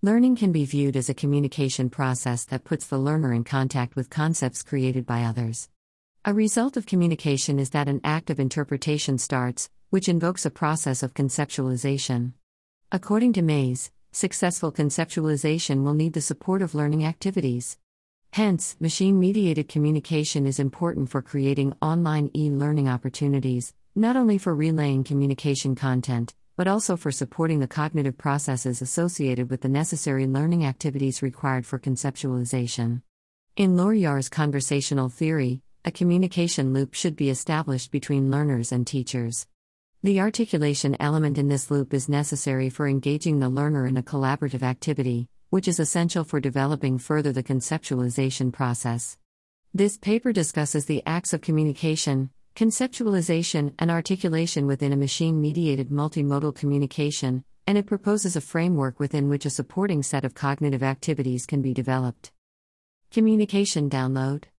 Learning can be viewed as a communication process that puts the learner in contact with concepts created by others. A result of communication is that an act of interpretation starts, which invokes a process of conceptualization. According to Mayes, successful conceptualization will need the support of learning activities. Hence, machine mediated communication is important for creating online e learning opportunities, not only for relaying communication content, but also for supporting the cognitive processes associated with the necessary learning activities required for conceptualization. In Laurillard's conversational theory, a communication loop should be established between learners and teachers. The articulation element in this loop is necessary for engaging the learner in a collaborative activity, which is essential for developing further the conceptualization process. This paper discusses the acts of communication, conceptualization, and articulation within a machine mediated multimodal communication, and it proposes a framework within which a supporting set of cognitive activities can be developed. Communication download